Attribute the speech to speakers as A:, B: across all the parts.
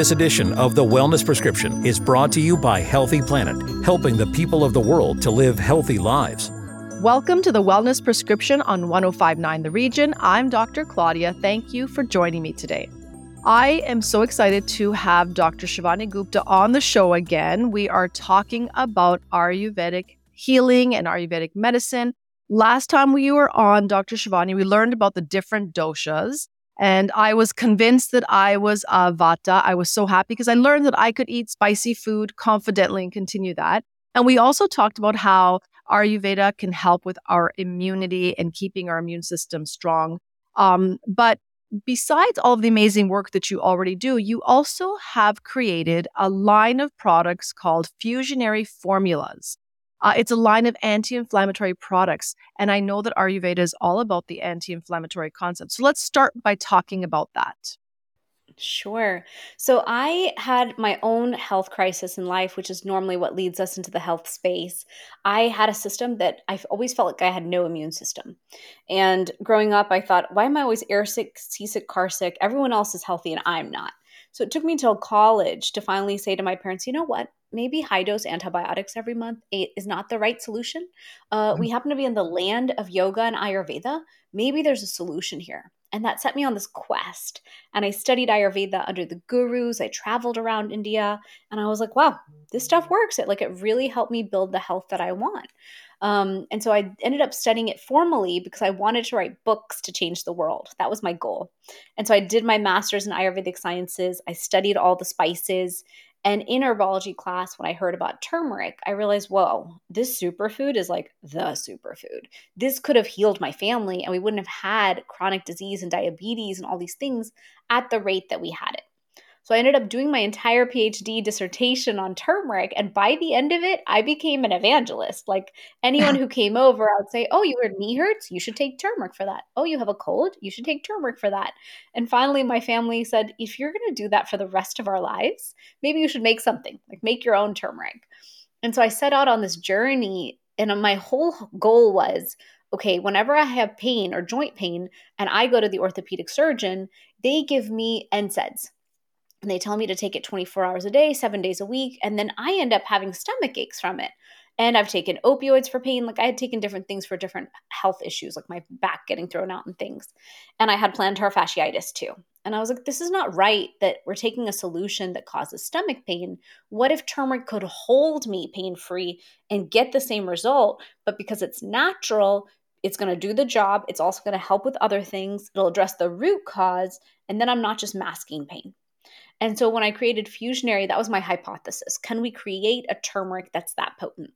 A: This edition of The Wellness Prescription is brought to you by Healthy Planet, helping the people of the world to live healthy lives.
B: Welcome to The Wellness Prescription on 1059 The Region. I'm Dr. Claudia. Thank you for joining me today. I am so excited to have Dr. Shivani Gupta on the show again. We are talking about Ayurvedic healing and Ayurvedic medicine. Last time we were on, Dr. Shivani, we learned about the different doshas and I was convinced that I was a vata. I was so happy because I learned that I could eat spicy food confidently and continue that. And we also talked about how Ayurveda can help with our immunity and keeping our immune system strong. Um, but besides all of the amazing work that you already do, you also have created a line of products called Fusionary Formulas. Uh, it's a line of anti inflammatory products. And I know that Ayurveda is all about the anti inflammatory concept. So let's start by talking about that.
C: Sure. So I had my own health crisis in life, which is normally what leads us into the health space. I had a system that I've always felt like I had no immune system. And growing up, I thought, why am I always airsick, seasick, carsick? Everyone else is healthy and I'm not. So it took me until college to finally say to my parents, you know what? maybe high dose antibiotics every month is not the right solution. Uh, we mm-hmm. happen to be in the land of yoga and Ayurveda. Maybe there's a solution here. And that set me on this quest. And I studied Ayurveda under the gurus. I traveled around India and I was like, wow, this stuff works. It like it really helped me build the health that I want. Um, and so I ended up studying it formally because I wanted to write books to change the world. That was my goal. And so I did my master's in Ayurvedic sciences. I studied all the spices and in herbology class, when I heard about turmeric, I realized, whoa, this superfood is like the superfood. This could have healed my family, and we wouldn't have had chronic disease and diabetes and all these things at the rate that we had it. So I ended up doing my entire PhD dissertation on turmeric. And by the end of it, I became an evangelist. Like anyone who came over, I would say, Oh, your knee hurts? You should take turmeric for that. Oh, you have a cold? You should take turmeric for that. And finally, my family said, If you're going to do that for the rest of our lives, maybe you should make something, like make your own turmeric. And so I set out on this journey. And my whole goal was okay, whenever I have pain or joint pain and I go to the orthopedic surgeon, they give me NSAIDs, and they tell me to take it 24 hours a day, seven days a week. And then I end up having stomach aches from it. And I've taken opioids for pain. Like I had taken different things for different health issues, like my back getting thrown out and things. And I had plantar fasciitis too. And I was like, this is not right that we're taking a solution that causes stomach pain. What if turmeric could hold me pain free and get the same result? But because it's natural, it's going to do the job. It's also going to help with other things. It'll address the root cause. And then I'm not just masking pain. And so when I created Fusionary, that was my hypothesis. Can we create a turmeric that's that potent?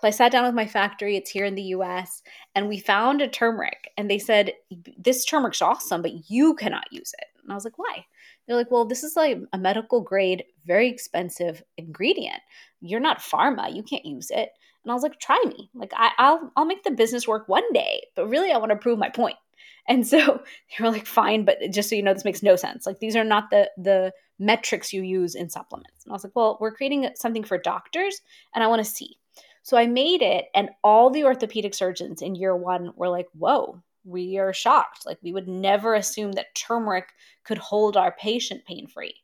C: So I sat down with my factory, it's here in the US, and we found a turmeric. And they said, This turmeric's awesome, but you cannot use it. And I was like, Why? They're like, Well, this is like a medical grade, very expensive ingredient. You're not pharma, you can't use it. And I was like, Try me. Like, I, will I'll make the business work one day, but really, I want to prove my point. And so they were like, fine, but just so you know, this makes no sense. Like these are not the the metrics you use in supplements. And I was like, well, we're creating something for doctors and I want to see. So I made it, and all the orthopedic surgeons in year one were like, whoa, we are shocked. Like, we would never assume that turmeric could hold our patient pain free.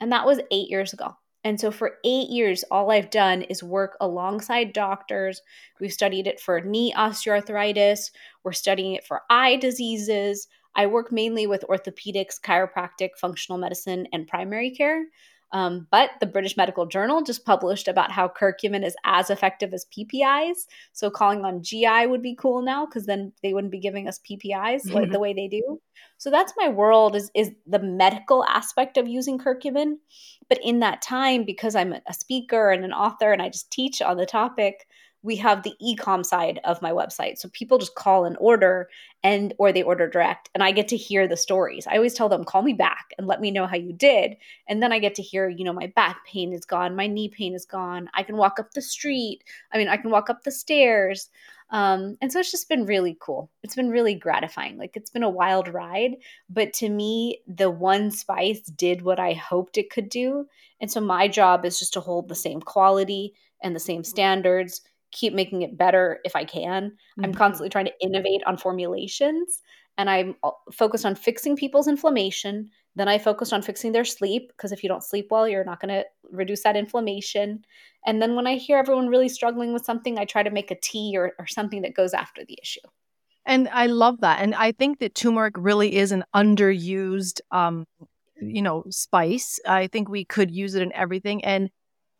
C: And that was eight years ago. And so for eight years, all I've done is work alongside doctors. We've studied it for knee osteoarthritis, we're studying it for eye diseases. I work mainly with orthopedics, chiropractic, functional medicine, and primary care. Um, but the British Medical Journal just published about how curcumin is as effective as PPIs. So calling on GI would be cool now because then they wouldn't be giving us PPIs like the way they do. So that's my world is is the medical aspect of using curcumin. But in that time, because I'm a speaker and an author and I just teach on the topic, we have the ecom side of my website. So people just call and order and or they order direct and i get to hear the stories. I always tell them call me back and let me know how you did. And then i get to hear you know my back pain is gone my knee pain is gone i can walk up the street i mean i can walk up the stairs. Um, and so it's just been really cool. It's been really gratifying. Like it's been a wild ride but to me the one spice did what i hoped it could do. And so my job is just to hold the same quality and the same standards keep making it better if I can. Mm-hmm. I'm constantly trying to innovate on formulations and I'm focused on fixing people's inflammation, Then I focused on fixing their sleep because if you don't sleep well, you're not going to reduce that inflammation. And then when I hear everyone really struggling with something, I try to make a tea or, or something that goes after the issue.
B: And I love that. And I think that turmeric really is an underused, um, you know, spice. I think we could use it in everything. And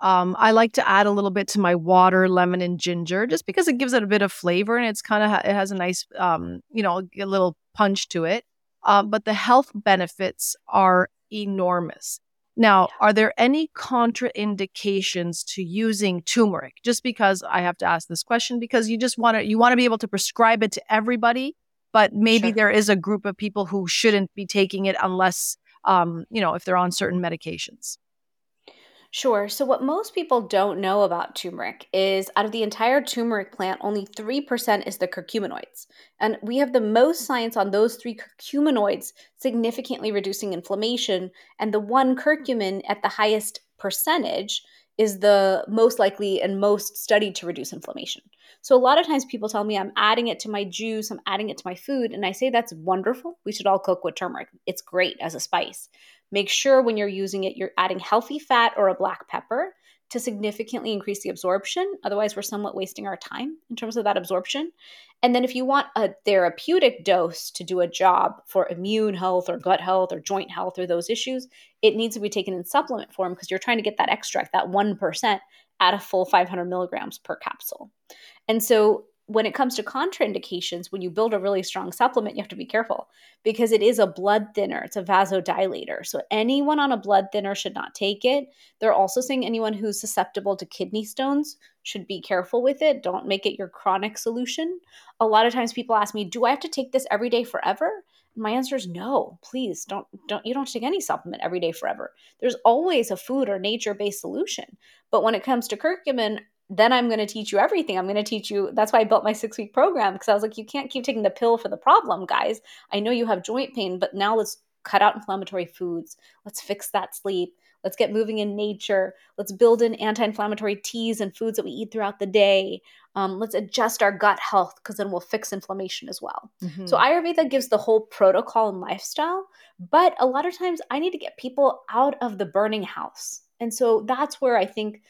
B: um, I like to add a little bit to my water, lemon, and ginger, just because it gives it a bit of flavor and it's kind of ha- it has a nice, um, you know, a little punch to it. Uh, but the health benefits are enormous. Now, are there any contraindications to using turmeric? Just because I have to ask this question because you just want to you want to be able to prescribe it to everybody, but maybe sure. there is a group of people who shouldn't be taking it unless um, you know, if they're on certain medications.
C: Sure. So, what most people don't know about turmeric is out of the entire turmeric plant, only 3% is the curcuminoids. And we have the most science on those three curcuminoids significantly reducing inflammation. And the one curcumin at the highest percentage is the most likely and most studied to reduce inflammation. So, a lot of times people tell me I'm adding it to my juice, I'm adding it to my food. And I say that's wonderful. We should all cook with turmeric, it's great as a spice. Make sure when you're using it, you're adding healthy fat or a black pepper to significantly increase the absorption. Otherwise, we're somewhat wasting our time in terms of that absorption. And then, if you want a therapeutic dose to do a job for immune health or gut health or joint health or those issues, it needs to be taken in supplement form because you're trying to get that extract, that 1%, at a full 500 milligrams per capsule. And so, when it comes to contraindications, when you build a really strong supplement, you have to be careful because it is a blood thinner, it's a vasodilator. So, anyone on a blood thinner should not take it. They're also saying anyone who's susceptible to kidney stones should be careful with it. Don't make it your chronic solution. A lot of times people ask me, "Do I have to take this every day forever?" my answer is no. Please don't don't you don't take any supplement every day forever. There's always a food or nature-based solution. But when it comes to curcumin, then I'm going to teach you everything. I'm going to teach you. That's why I built my six week program because I was like, you can't keep taking the pill for the problem, guys. I know you have joint pain, but now let's cut out inflammatory foods. Let's fix that sleep. Let's get moving in nature. Let's build in anti inflammatory teas and foods that we eat throughout the day. Um, let's adjust our gut health because then we'll fix inflammation as well. Mm-hmm. So, Ayurveda gives the whole protocol and lifestyle, but a lot of times I need to get people out of the burning house. And so that's where I think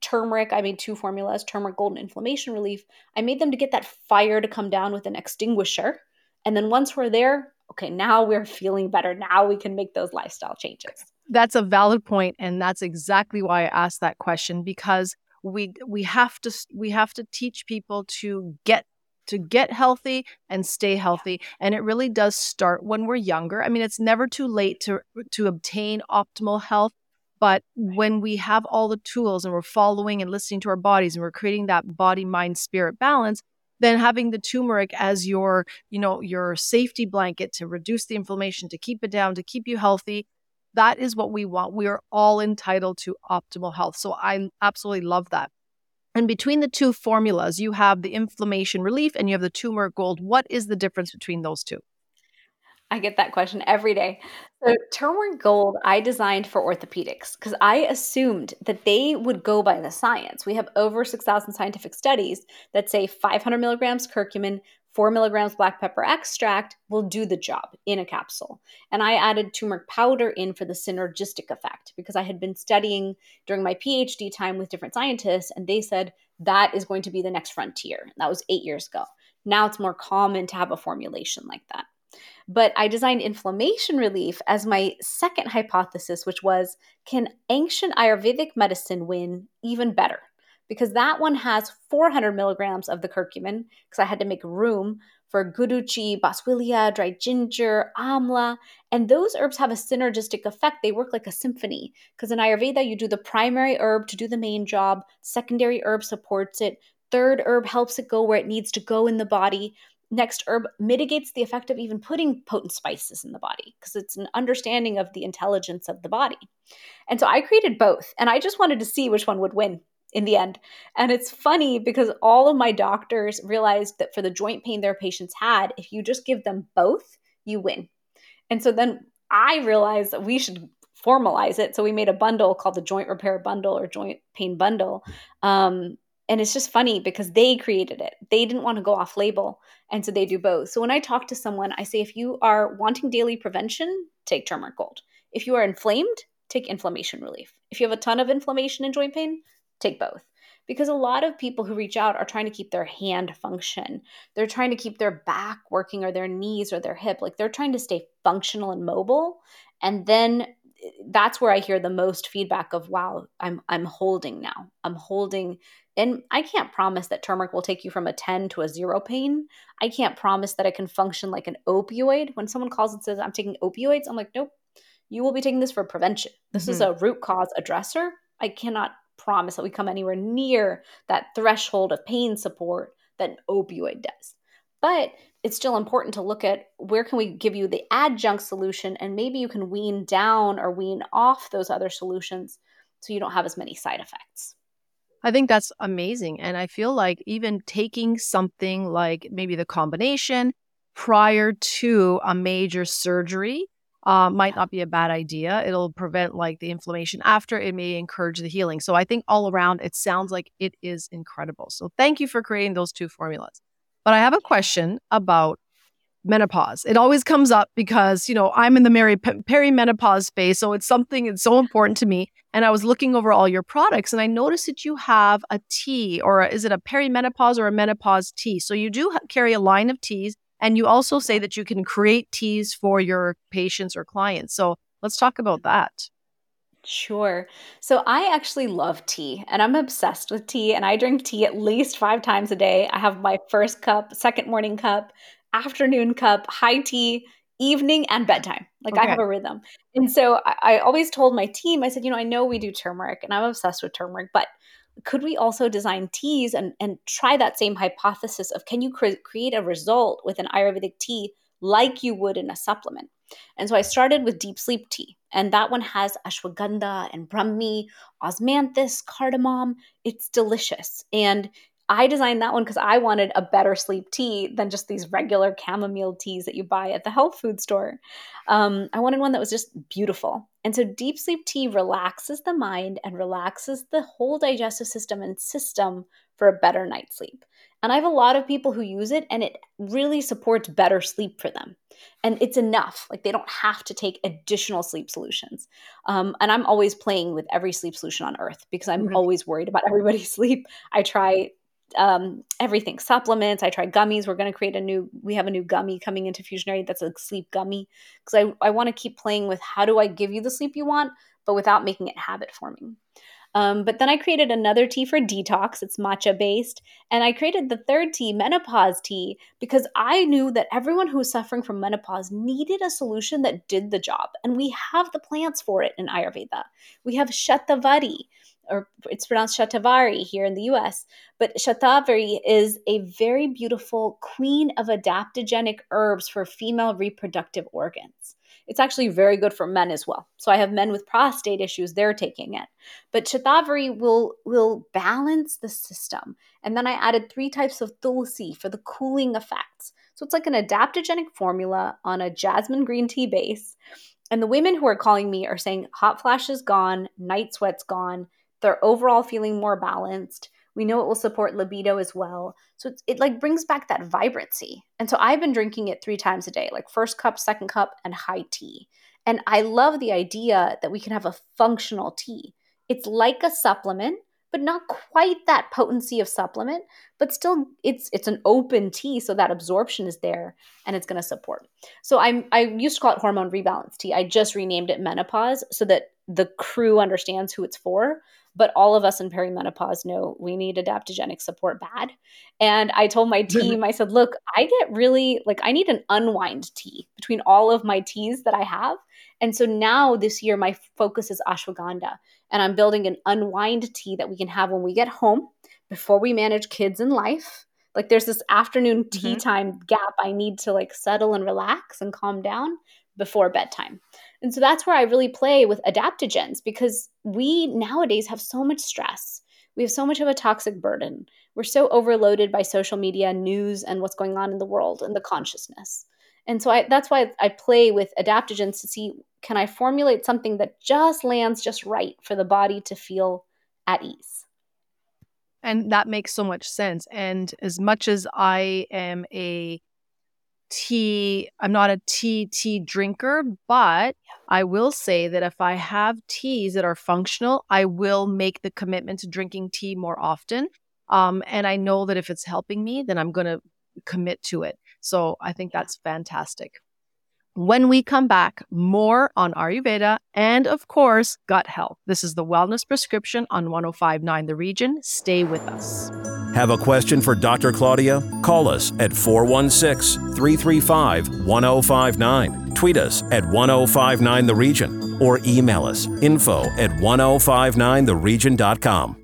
C: turmeric. I made two formulas turmeric golden inflammation relief. I made them to get that fire to come down with an extinguisher. And then once we're there, okay, now we're feeling better. Now we can make those lifestyle changes.
B: That's a valid point and that's exactly why I asked that question because we we have to we have to teach people to get to get healthy and stay healthy and it really does start when we're younger. I mean it's never too late to to obtain optimal health but when we have all the tools and we're following and listening to our bodies and we're creating that body, mind, spirit balance, then having the turmeric as your, you know, your safety blanket to reduce the inflammation, to keep it down, to keep you healthy, that is what we want. We are all entitled to optimal health. So I absolutely love that. And between the two formulas, you have the inflammation relief and you have the turmeric gold. What is the difference between those two?
C: I get that question every day. So, turmeric gold I designed for orthopedics because I assumed that they would go by the science. We have over 6,000 scientific studies that say 500 milligrams curcumin, 4 milligrams black pepper extract will do the job in a capsule. And I added turmeric powder in for the synergistic effect because I had been studying during my PhD time with different scientists, and they said that is going to be the next frontier. That was eight years ago. Now it's more common to have a formulation like that. But I designed inflammation relief as my second hypothesis, which was can ancient Ayurvedic medicine win even better? Because that one has 400 milligrams of the curcumin, because I had to make room for guduchi, boswellia, dried ginger, amla, and those herbs have a synergistic effect. They work like a symphony. Because in Ayurveda, you do the primary herb to do the main job, secondary herb supports it, third herb helps it go where it needs to go in the body next herb mitigates the effect of even putting potent spices in the body because it's an understanding of the intelligence of the body. And so I created both and I just wanted to see which one would win in the end. And it's funny because all of my doctors realized that for the joint pain their patients had, if you just give them both, you win. And so then I realized that we should formalize it. So we made a bundle called the Joint Repair Bundle or Joint Pain Bundle. Um, and it's just funny because they created it. They didn't want to go off label. And so they do both. So when I talk to someone, I say if you are wanting daily prevention, take turmeric gold. If you are inflamed, take inflammation relief. If you have a ton of inflammation and joint pain, take both. Because a lot of people who reach out are trying to keep their hand function. They're trying to keep their back working or their knees or their hip. Like they're trying to stay functional and mobile. And then that's where I hear the most feedback of wow, I'm I'm holding now. I'm holding and I can't promise that turmeric will take you from a 10 to a 0 pain. I can't promise that it can function like an opioid. When someone calls and says I'm taking opioids, I'm like, "Nope. You will be taking this for prevention. This mm-hmm. is a root cause addresser. I cannot promise that we come anywhere near that threshold of pain support that an opioid does." But it's still important to look at where can we give you the adjunct solution and maybe you can wean down or wean off those other solutions so you don't have as many side effects.
B: I think that's amazing. And I feel like even taking something like maybe the combination prior to a major surgery uh, might not be a bad idea. It'll prevent like the inflammation after. It may encourage the healing. So I think all around, it sounds like it is incredible. So thank you for creating those two formulas. But I have a question about menopause. It always comes up because, you know, I'm in the peri- perimenopause space. So it's something that's so important to me. And I was looking over all your products and I noticed that you have a tea or a, is it a perimenopause or a menopause tea? So you do carry a line of teas. And you also say that you can create teas for your patients or clients. So let's talk about that.
C: Sure. So I actually love tea and I'm obsessed with tea and I drink tea at least five times a day. I have my first cup, second morning cup, afternoon cup, high tea, evening, and bedtime. Like okay. I have a rhythm. And so I, I always told my team, I said, you know, I know we do turmeric and I'm obsessed with turmeric, but could we also design teas and, and try that same hypothesis of can you cre- create a result with an Ayurvedic tea like you would in a supplement? And so I started with deep sleep tea. And that one has ashwagandha and brahmi, osmanthus, cardamom. It's delicious. And I designed that one because I wanted a better sleep tea than just these regular chamomile teas that you buy at the health food store. Um, I wanted one that was just beautiful. And so, deep sleep tea relaxes the mind and relaxes the whole digestive system and system for a better night's sleep. And I have a lot of people who use it and it really supports better sleep for them. And it's enough. Like they don't have to take additional sleep solutions. Um, and I'm always playing with every sleep solution on earth because I'm mm-hmm. always worried about everybody's sleep. I try um, everything supplements. I try gummies. We're going to create a new, we have a new gummy coming into Fusionary that's a sleep gummy because I, I want to keep playing with how do I give you the sleep you want, but without making it habit forming. Um, but then I created another tea for detox. It's matcha based. And I created the third tea, menopause tea, because I knew that everyone who was suffering from menopause needed a solution that did the job. And we have the plants for it in Ayurveda. We have Shatavari, or it's pronounced Shatavari here in the US. But Shatavari is a very beautiful queen of adaptogenic herbs for female reproductive organs. It's actually very good for men as well. So I have men with prostate issues, they're taking it. But Shatavari will will balance the system. And then I added three types of tulsi for the cooling effects. So it's like an adaptogenic formula on a jasmine green tea base. And the women who are calling me are saying hot flashes gone, night sweats gone, they're overall feeling more balanced. We know it will support libido as well. So it like brings back that vibrancy. And so I've been drinking it three times a day, like first cup, second cup, and high tea. And I love the idea that we can have a functional tea. It's like a supplement, but not quite that potency of supplement, but still it's it's an open tea so that absorption is there and it's going to support. So I'm I used to call it hormone rebalance tea. I just renamed it menopause so that the crew understands who it's for but all of us in perimenopause know we need adaptogenic support bad. And I told my team, I said, look, I get really like, I need an unwind tea between all of my teas that I have. And so now this year, my focus is ashwagandha. And I'm building an unwind tea that we can have when we get home before we manage kids and life. Like there's this afternoon tea mm-hmm. time gap I need to like settle and relax and calm down before bedtime. And so that's where I really play with adaptogens because we nowadays have so much stress. We have so much of a toxic burden. We're so overloaded by social media, news, and what's going on in the world and the consciousness. And so I, that's why I play with adaptogens to see can I formulate something that just lands just right for the body to feel at ease.
B: And that makes so much sense. And as much as I am a tea, I'm not a tea tea drinker, but I will say that if I have teas that are functional, I will make the commitment to drinking tea more often. Um, and I know that if it's helping me, then I'm going to commit to it. So I think that's fantastic. When we come back, more on Ayurveda and, of course, gut health. This is the Wellness Prescription on 1059 The Region. Stay with us.
A: Have a question for Dr. Claudia? Call us at 416 335 1059. Tweet us at 1059 The Region or email us info at 1059theregion.com.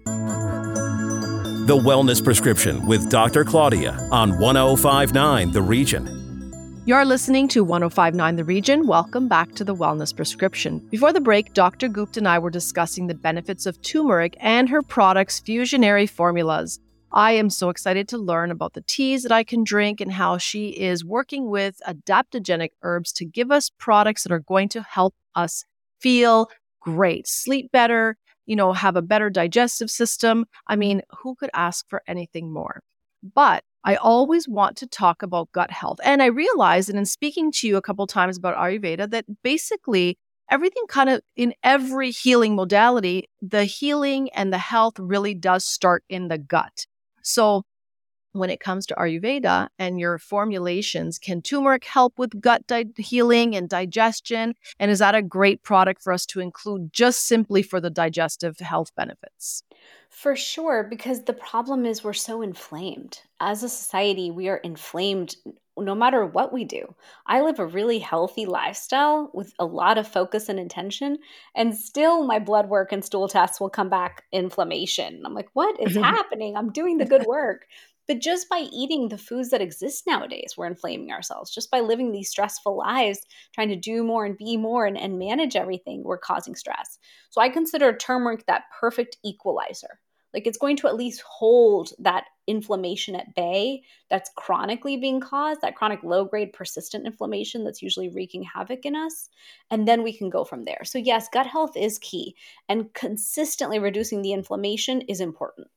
A: The Wellness Prescription with Dr. Claudia on 1059 The Region.
B: You're listening to 1059 The Region. Welcome back to the Wellness Prescription. Before the break, Dr. Gupta and I were discussing the benefits of turmeric and her products' fusionary formulas. I am so excited to learn about the teas that I can drink and how she is working with adaptogenic herbs to give us products that are going to help us feel great, sleep better, you know, have a better digestive system. I mean, who could ask for anything more? But I always want to talk about gut health. And I realized that in speaking to you a couple times about Ayurveda, that basically everything kind of in every healing modality, the healing and the health really does start in the gut. So when it comes to Ayurveda and your formulations, can turmeric help with gut di- healing and digestion? And is that a great product for us to include just simply for the digestive health benefits?
C: For sure, because the problem is we're so inflamed. As a society, we are inflamed no matter what we do. I live a really healthy lifestyle with a lot of focus and intention, and still my blood work and stool tests will come back inflammation. I'm like, what is happening? I'm doing the good work. But just by eating the foods that exist nowadays, we're inflaming ourselves. Just by living these stressful lives, trying to do more and be more and, and manage everything, we're causing stress. So I consider turmeric that perfect equalizer. Like it's going to at least hold that inflammation at bay that's chronically being caused, that chronic low grade persistent inflammation that's usually wreaking havoc in us. And then we can go from there. So, yes, gut health is key, and consistently reducing the inflammation is important.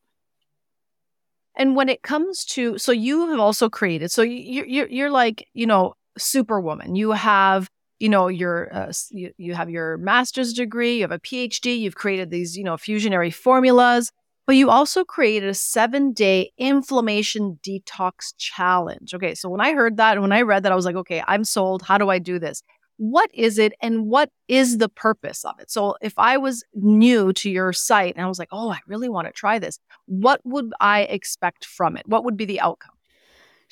B: And when it comes to, so you have also created, so you're, you're, you're like, you know, superwoman. You have you know your uh, you, you have your master's degree you have a phd you've created these you know fusionary formulas but you also created a seven day inflammation detox challenge. Okay, so when I heard that and when I read that, I was like, okay, I'm sold. How do I do this? What is it and what is the purpose of it? So if I was new to your site and I was like, oh, I really want to try this, what would I expect from it? What would be the outcome?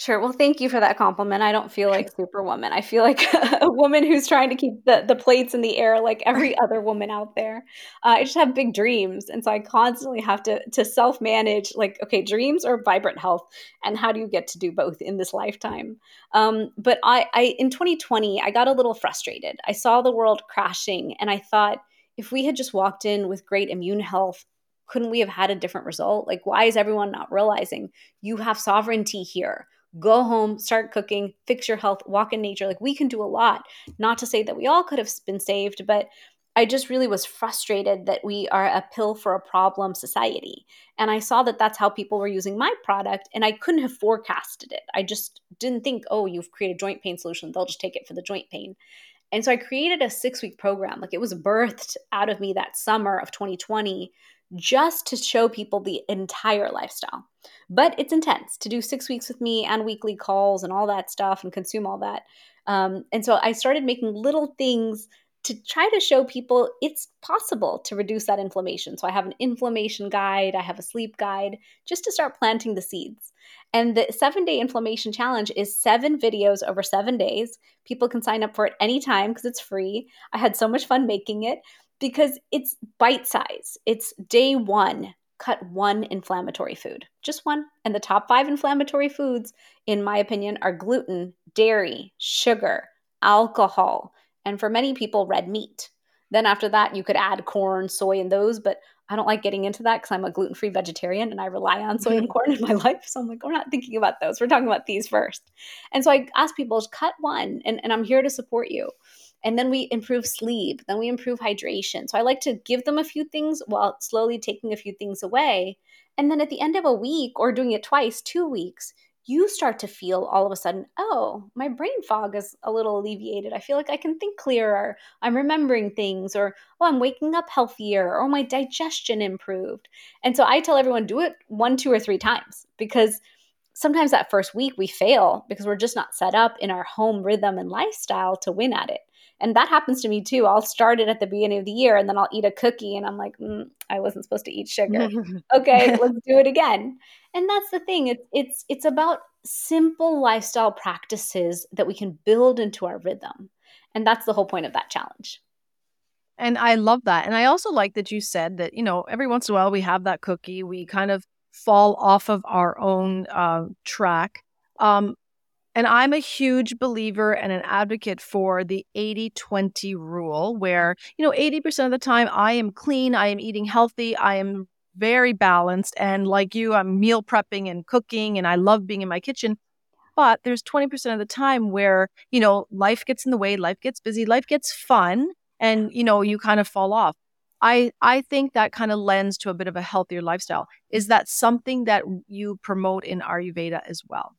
C: Sure. Well, thank you for that compliment. I don't feel like Superwoman. I feel like a woman who's trying to keep the, the plates in the air like every other woman out there. Uh, I just have big dreams. And so I constantly have to, to self manage like, okay, dreams or vibrant health. And how do you get to do both in this lifetime? Um, but I, I, in 2020, I got a little frustrated. I saw the world crashing and I thought, if we had just walked in with great immune health, couldn't we have had a different result? Like, why is everyone not realizing you have sovereignty here? Go home, start cooking, fix your health, walk in nature. Like we can do a lot. Not to say that we all could have been saved, but I just really was frustrated that we are a pill for a problem society. And I saw that that's how people were using my product, and I couldn't have forecasted it. I just didn't think, oh, you've created joint pain solution, they'll just take it for the joint pain. And so I created a six week program. Like it was birthed out of me that summer of 2020 just to show people the entire lifestyle. But it's intense to do six weeks with me and weekly calls and all that stuff and consume all that. Um, and so I started making little things to try to show people it's possible to reduce that inflammation. So I have an inflammation guide, I have a sleep guide, just to start planting the seeds. And the seven day inflammation challenge is seven videos over seven days. People can sign up for it anytime because it's free. I had so much fun making it because it's bite size. It's day one, cut one inflammatory food, just one. And the top five inflammatory foods, in my opinion, are gluten, dairy, sugar, alcohol, and for many people, red meat. Then after that, you could add corn, soy, and those, but I don't like getting into that because I'm a gluten free vegetarian and I rely on soy and corn in my life. So I'm like, we're not thinking about those. We're talking about these first. And so I ask people, to cut one, and, and I'm here to support you. And then we improve sleep. Then we improve hydration. So I like to give them a few things while slowly taking a few things away. And then at the end of a week or doing it twice, two weeks, you start to feel all of a sudden, oh, my brain fog is a little alleviated. I feel like I can think clearer. I'm remembering things, or oh, I'm waking up healthier, or my digestion improved. And so I tell everyone do it one, two, or three times because sometimes that first week we fail because we're just not set up in our home rhythm and lifestyle to win at it. And that happens to me too. I'll start it at the beginning of the year and then I'll eat a cookie and I'm like, mm, I wasn't supposed to eat sugar. okay, let's do it again. And that's the thing. It's it's it's about simple lifestyle practices that we can build into our rhythm. And that's the whole point of that challenge.
B: And I love that. And I also like that you said that, you know, every once in a while we have that cookie, we kind of fall off of our own uh, track. Um, and I'm a huge believer and an advocate for the 80 20 rule, where, you know, 80% of the time I am clean, I am eating healthy, I am very balanced. And like you, I'm meal prepping and cooking, and I love being in my kitchen. But there's 20% of the time where, you know, life gets in the way, life gets busy, life gets fun, and, you know, you kind of fall off. I, I think that kind of lends to a bit of a healthier lifestyle. Is that something that you promote in Ayurveda as well?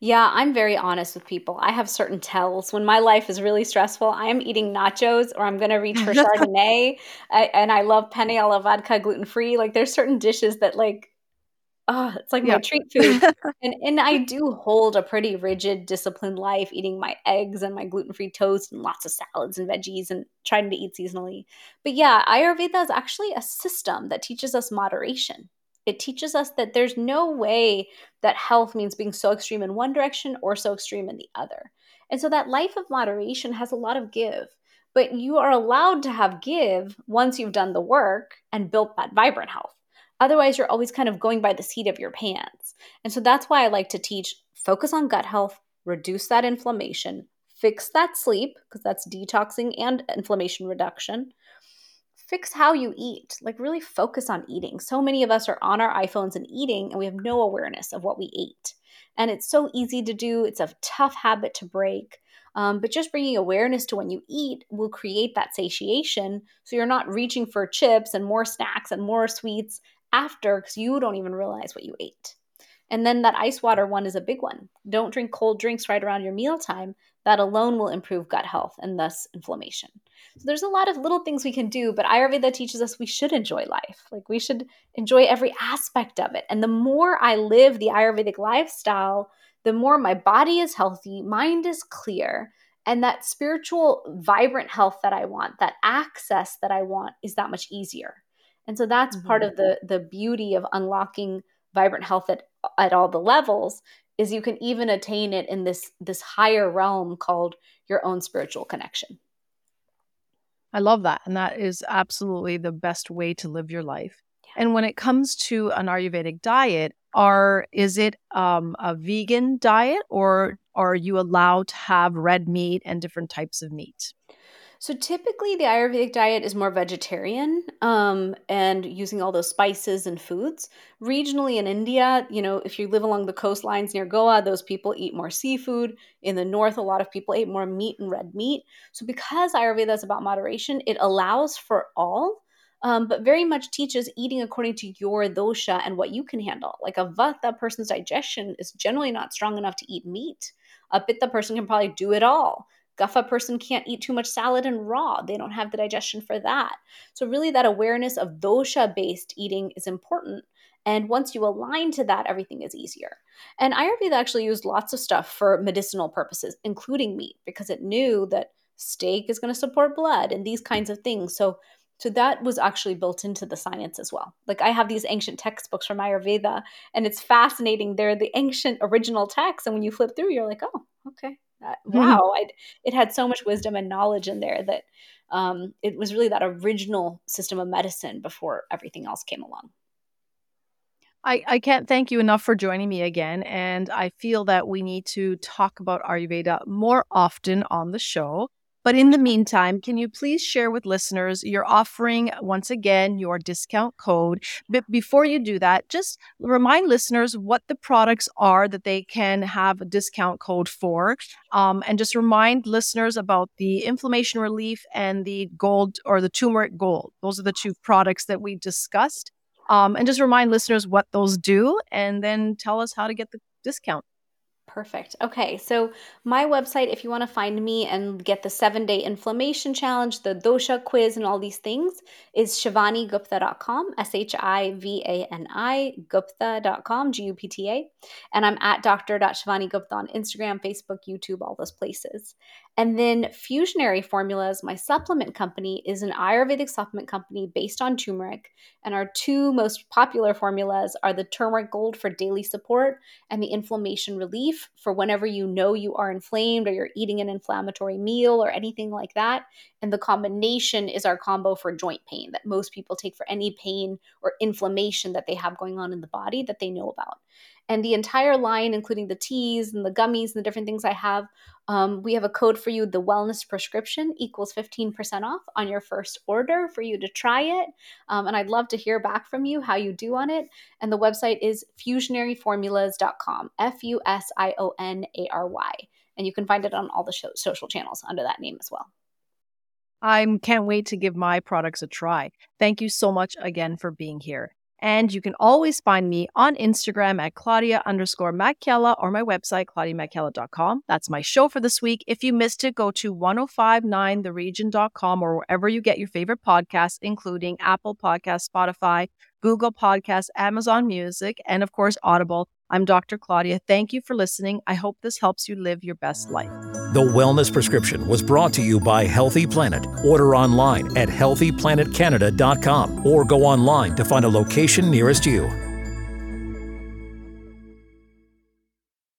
C: Yeah, I'm very honest with people. I have certain tells. When my life is really stressful, I am eating nachos or I'm going to reach for Chardonnay. I, and I love penne alla vodka gluten free. Like there's certain dishes that like, oh, it's like my treat food. and and I do hold a pretty rigid, disciplined life, eating my eggs and my gluten free toast and lots of salads and veggies and trying to eat seasonally. But yeah, Ayurveda is actually a system that teaches us moderation. It teaches us that there's no way that health means being so extreme in one direction or so extreme in the other. And so that life of moderation has a lot of give, but you are allowed to have give once you've done the work and built that vibrant health. Otherwise, you're always kind of going by the seat of your pants. And so that's why I like to teach focus on gut health, reduce that inflammation, fix that sleep, because that's detoxing and inflammation reduction, fix how you eat. Like, really focus on eating. So many of us are on our iPhones and eating, and we have no awareness of what we ate. And it's so easy to do, it's a tough habit to break. Um, but just bringing awareness to when you eat will create that satiation. So you're not reaching for chips and more snacks and more sweets after because you don't even realize what you ate. And then that ice water one is a big one. Don't drink cold drinks right around your mealtime. That alone will improve gut health and thus inflammation. So there's a lot of little things we can do, but Ayurveda teaches us we should enjoy life. Like we should enjoy every aspect of it. And the more I live the Ayurvedic lifestyle, the more my body is healthy, mind is clear, and that spiritual vibrant health that I want, that access that I want is that much easier. And so that's mm-hmm. part of the the beauty of unlocking vibrant health at at all the levels is you can even attain it in this this higher realm called your own spiritual connection.
B: I love that and that is absolutely the best way to live your life. Yeah. And when it comes to an Ayurvedic diet, are is it um, a vegan diet or are you allowed to have red meat and different types of meat?
C: So typically, the Ayurvedic diet is more vegetarian um, and using all those spices and foods. Regionally in India, you know, if you live along the coastlines near Goa, those people eat more seafood. In the north, a lot of people eat more meat and red meat. So because Ayurveda is about moderation, it allows for all. Um, but very much teaches eating according to your dosha and what you can handle. Like a vata person's digestion is generally not strong enough to eat meat. A pitta person can probably do it all. Kapha person can't eat too much salad and raw. They don't have the digestion for that. So, really, that awareness of dosha based eating is important. And once you align to that, everything is easier. And Ayurveda actually used lots of stuff for medicinal purposes, including meat, because it knew that steak is going to support blood and these kinds of things. So, so that was actually built into the science as well. Like I have these ancient textbooks from Ayurveda, and it's fascinating. They're the ancient original texts, and when you flip through, you're like, oh, okay, Mm-hmm. wow, mm-hmm. it had so much wisdom and knowledge in there that um, it was really that original system of medicine before everything else came along.
B: I, I can't thank you enough for joining me again. And I feel that we need to talk about Ayurveda more often on the show. But in the meantime, can you please share with listeners you're offering once again your discount code? But before you do that, just remind listeners what the products are that they can have a discount code for. Um, and just remind listeners about the inflammation relief and the gold or the turmeric gold. Those are the two products that we discussed. Um, and just remind listeners what those do and then tell us how to get the discount.
C: Perfect. Okay, so my website, if you want to find me and get the seven day inflammation challenge, the dosha quiz, and all these things, is shivanigupta.com, S H I V A N I, gupta.com, G U P T A. And I'm at dr.shivanigupta on Instagram, Facebook, YouTube, all those places. And then Fusionary Formulas, my supplement company, is an Ayurvedic supplement company based on turmeric. And our two most popular formulas are the turmeric gold for daily support and the inflammation relief for whenever you know you are inflamed or you're eating an inflammatory meal or anything like that. And the combination is our combo for joint pain that most people take for any pain or inflammation that they have going on in the body that they know about. And the entire line, including the teas and the gummies and the different things I have, um, we have a code for you. The wellness prescription equals 15% off on your first order for you to try it. Um, and I'd love to hear back from you how you do on it. And the website is fusionaryformulas.com, F U S I O N A R Y. And you can find it on all the show- social channels under that name as well.
B: I can't wait to give my products a try. Thank you so much again for being here. And you can always find me on Instagram at Claudia underscore Macchiella or my website, claudiamacchiella.com. That's my show for this week. If you missed it, go to 1059theregion.com or wherever you get your favorite podcasts, including Apple Podcasts, Spotify, Google Podcasts, Amazon Music, and of course, Audible. I'm Dr. Claudia. Thank you for listening. I hope this helps you live your best life.
A: The Wellness Prescription was brought to you by Healthy Planet. Order online at healthyplanetcanada.com or go online to find a location nearest you.